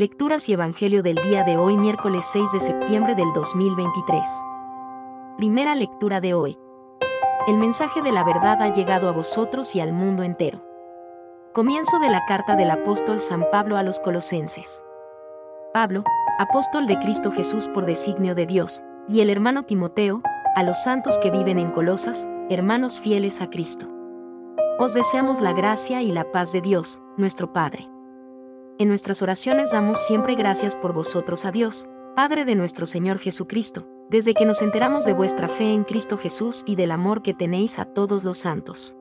Lecturas y Evangelio del día de hoy miércoles 6 de septiembre del 2023. Primera lectura de hoy. El mensaje de la verdad ha llegado a vosotros y al mundo entero. Comienzo de la carta del apóstol San Pablo a los colosenses. Pablo, apóstol de Cristo Jesús por designio de Dios, y el hermano Timoteo, a los santos que viven en Colosas, hermanos fieles a Cristo. Os deseamos la gracia y la paz de Dios, nuestro Padre. En nuestras oraciones damos siempre gracias por vosotros a Dios, Padre de nuestro Señor Jesucristo, desde que nos enteramos de vuestra fe en Cristo Jesús y del amor que tenéis a todos los santos.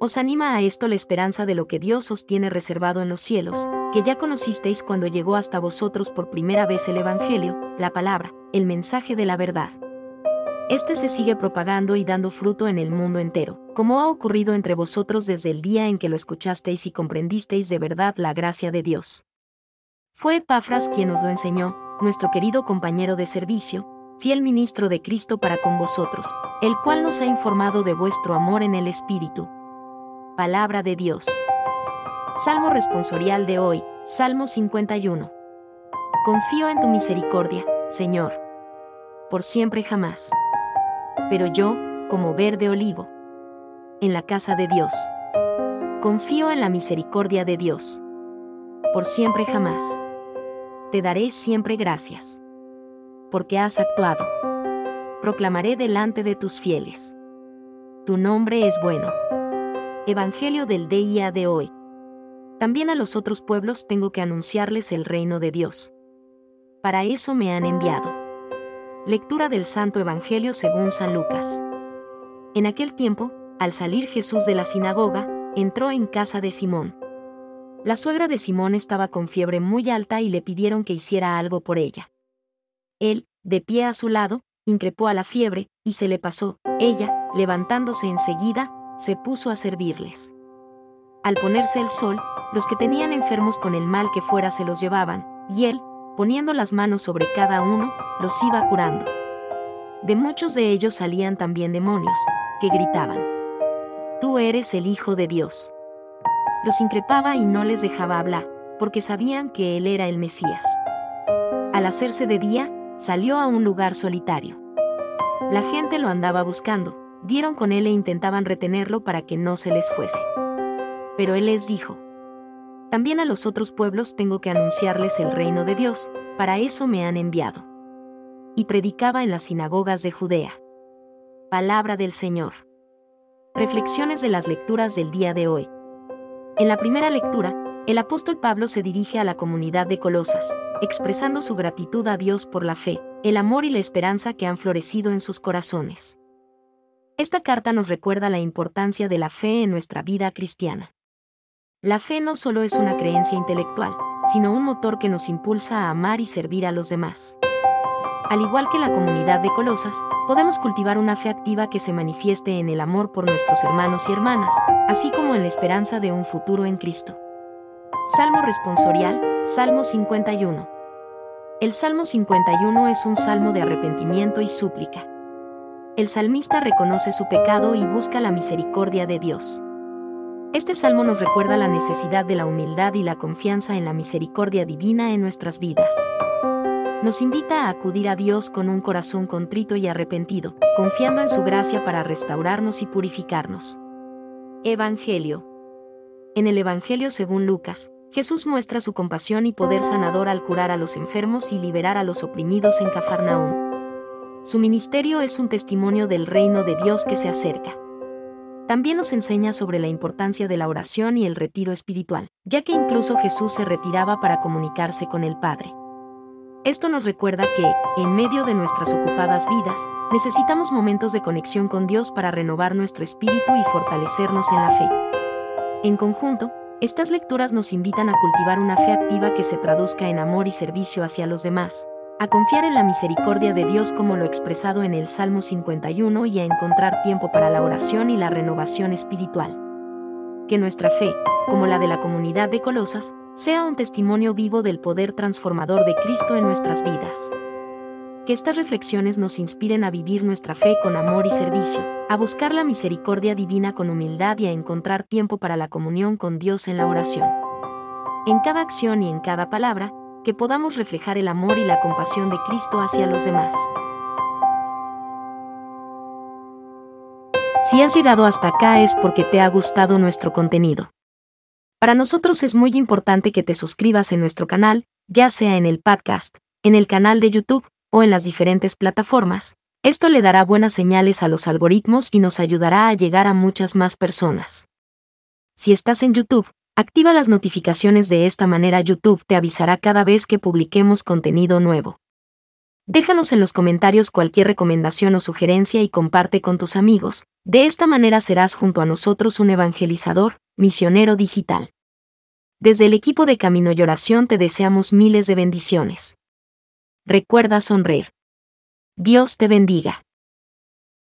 Os anima a esto la esperanza de lo que Dios os tiene reservado en los cielos, que ya conocisteis cuando llegó hasta vosotros por primera vez el Evangelio, la palabra, el mensaje de la verdad. Este se sigue propagando y dando fruto en el mundo entero, como ha ocurrido entre vosotros desde el día en que lo escuchasteis y comprendisteis de verdad la gracia de Dios. Fue Epafras quien os lo enseñó, nuestro querido compañero de servicio, fiel ministro de Cristo para con vosotros, el cual nos ha informado de vuestro amor en el Espíritu. Palabra de Dios. Salmo responsorial de hoy, Salmo 51. Confío en tu misericordia, Señor. Por siempre jamás pero yo, como verde olivo, en la casa de Dios. Confío en la misericordia de Dios. Por siempre jamás. Te daré siempre gracias. Porque has actuado. Proclamaré delante de tus fieles. Tu nombre es bueno. Evangelio del día de hoy. También a los otros pueblos tengo que anunciarles el reino de Dios. Para eso me han enviado. Lectura del Santo Evangelio según San Lucas. En aquel tiempo, al salir Jesús de la sinagoga, entró en casa de Simón. La suegra de Simón estaba con fiebre muy alta y le pidieron que hiciera algo por ella. Él, de pie a su lado, increpó a la fiebre, y se le pasó. Ella, levantándose enseguida, se puso a servirles. Al ponerse el sol, los que tenían enfermos con el mal que fuera se los llevaban, y él, poniendo las manos sobre cada uno, los iba curando. De muchos de ellos salían también demonios, que gritaban, Tú eres el Hijo de Dios. Los increpaba y no les dejaba hablar, porque sabían que Él era el Mesías. Al hacerse de día, salió a un lugar solitario. La gente lo andaba buscando, dieron con él e intentaban retenerlo para que no se les fuese. Pero él les dijo, también a los otros pueblos tengo que anunciarles el reino de Dios, para eso me han enviado. Y predicaba en las sinagogas de Judea. Palabra del Señor. Reflexiones de las lecturas del día de hoy. En la primera lectura, el apóstol Pablo se dirige a la comunidad de Colosas, expresando su gratitud a Dios por la fe, el amor y la esperanza que han florecido en sus corazones. Esta carta nos recuerda la importancia de la fe en nuestra vida cristiana. La fe no solo es una creencia intelectual, sino un motor que nos impulsa a amar y servir a los demás. Al igual que la comunidad de Colosas, podemos cultivar una fe activa que se manifieste en el amor por nuestros hermanos y hermanas, así como en la esperanza de un futuro en Cristo. Salmo responsorial, Salmo 51. El Salmo 51 es un salmo de arrepentimiento y súplica. El salmista reconoce su pecado y busca la misericordia de Dios. Este salmo nos recuerda la necesidad de la humildad y la confianza en la misericordia divina en nuestras vidas. Nos invita a acudir a Dios con un corazón contrito y arrepentido, confiando en su gracia para restaurarnos y purificarnos. Evangelio. En el Evangelio según Lucas, Jesús muestra su compasión y poder sanador al curar a los enfermos y liberar a los oprimidos en Cafarnaúm. Su ministerio es un testimonio del reino de Dios que se acerca. También nos enseña sobre la importancia de la oración y el retiro espiritual, ya que incluso Jesús se retiraba para comunicarse con el Padre. Esto nos recuerda que, en medio de nuestras ocupadas vidas, necesitamos momentos de conexión con Dios para renovar nuestro espíritu y fortalecernos en la fe. En conjunto, estas lecturas nos invitan a cultivar una fe activa que se traduzca en amor y servicio hacia los demás, a confiar en la misericordia de Dios como lo expresado en el Salmo 51 y a encontrar tiempo para la oración y la renovación espiritual. Que nuestra fe, como la de la comunidad de Colosas, sea un testimonio vivo del poder transformador de Cristo en nuestras vidas. Que estas reflexiones nos inspiren a vivir nuestra fe con amor y servicio, a buscar la misericordia divina con humildad y a encontrar tiempo para la comunión con Dios en la oración. En cada acción y en cada palabra, que podamos reflejar el amor y la compasión de Cristo hacia los demás. Si has llegado hasta acá es porque te ha gustado nuestro contenido. Para nosotros es muy importante que te suscribas en nuestro canal, ya sea en el podcast, en el canal de YouTube o en las diferentes plataformas. Esto le dará buenas señales a los algoritmos y nos ayudará a llegar a muchas más personas. Si estás en YouTube, activa las notificaciones de esta manera YouTube te avisará cada vez que publiquemos contenido nuevo. Déjanos en los comentarios cualquier recomendación o sugerencia y comparte con tus amigos. De esta manera serás junto a nosotros un evangelizador, misionero digital. Desde el equipo de Camino y Oración te deseamos miles de bendiciones. Recuerda sonreír. Dios te bendiga.